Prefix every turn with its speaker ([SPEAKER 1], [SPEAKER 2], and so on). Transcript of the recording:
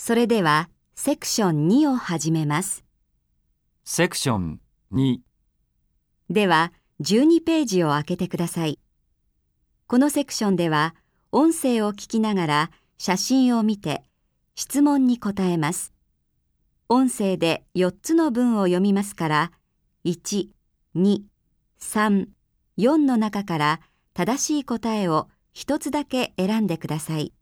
[SPEAKER 1] それでは、セクション2を始めます。
[SPEAKER 2] セクション2
[SPEAKER 1] では、12ページを開けてください。このセクションでは、音声を聞きながら写真を見て、質問に答えます。音声で4つの文を読みますから、1、2、3、4の中から正しい答えを1つだけ選んでください。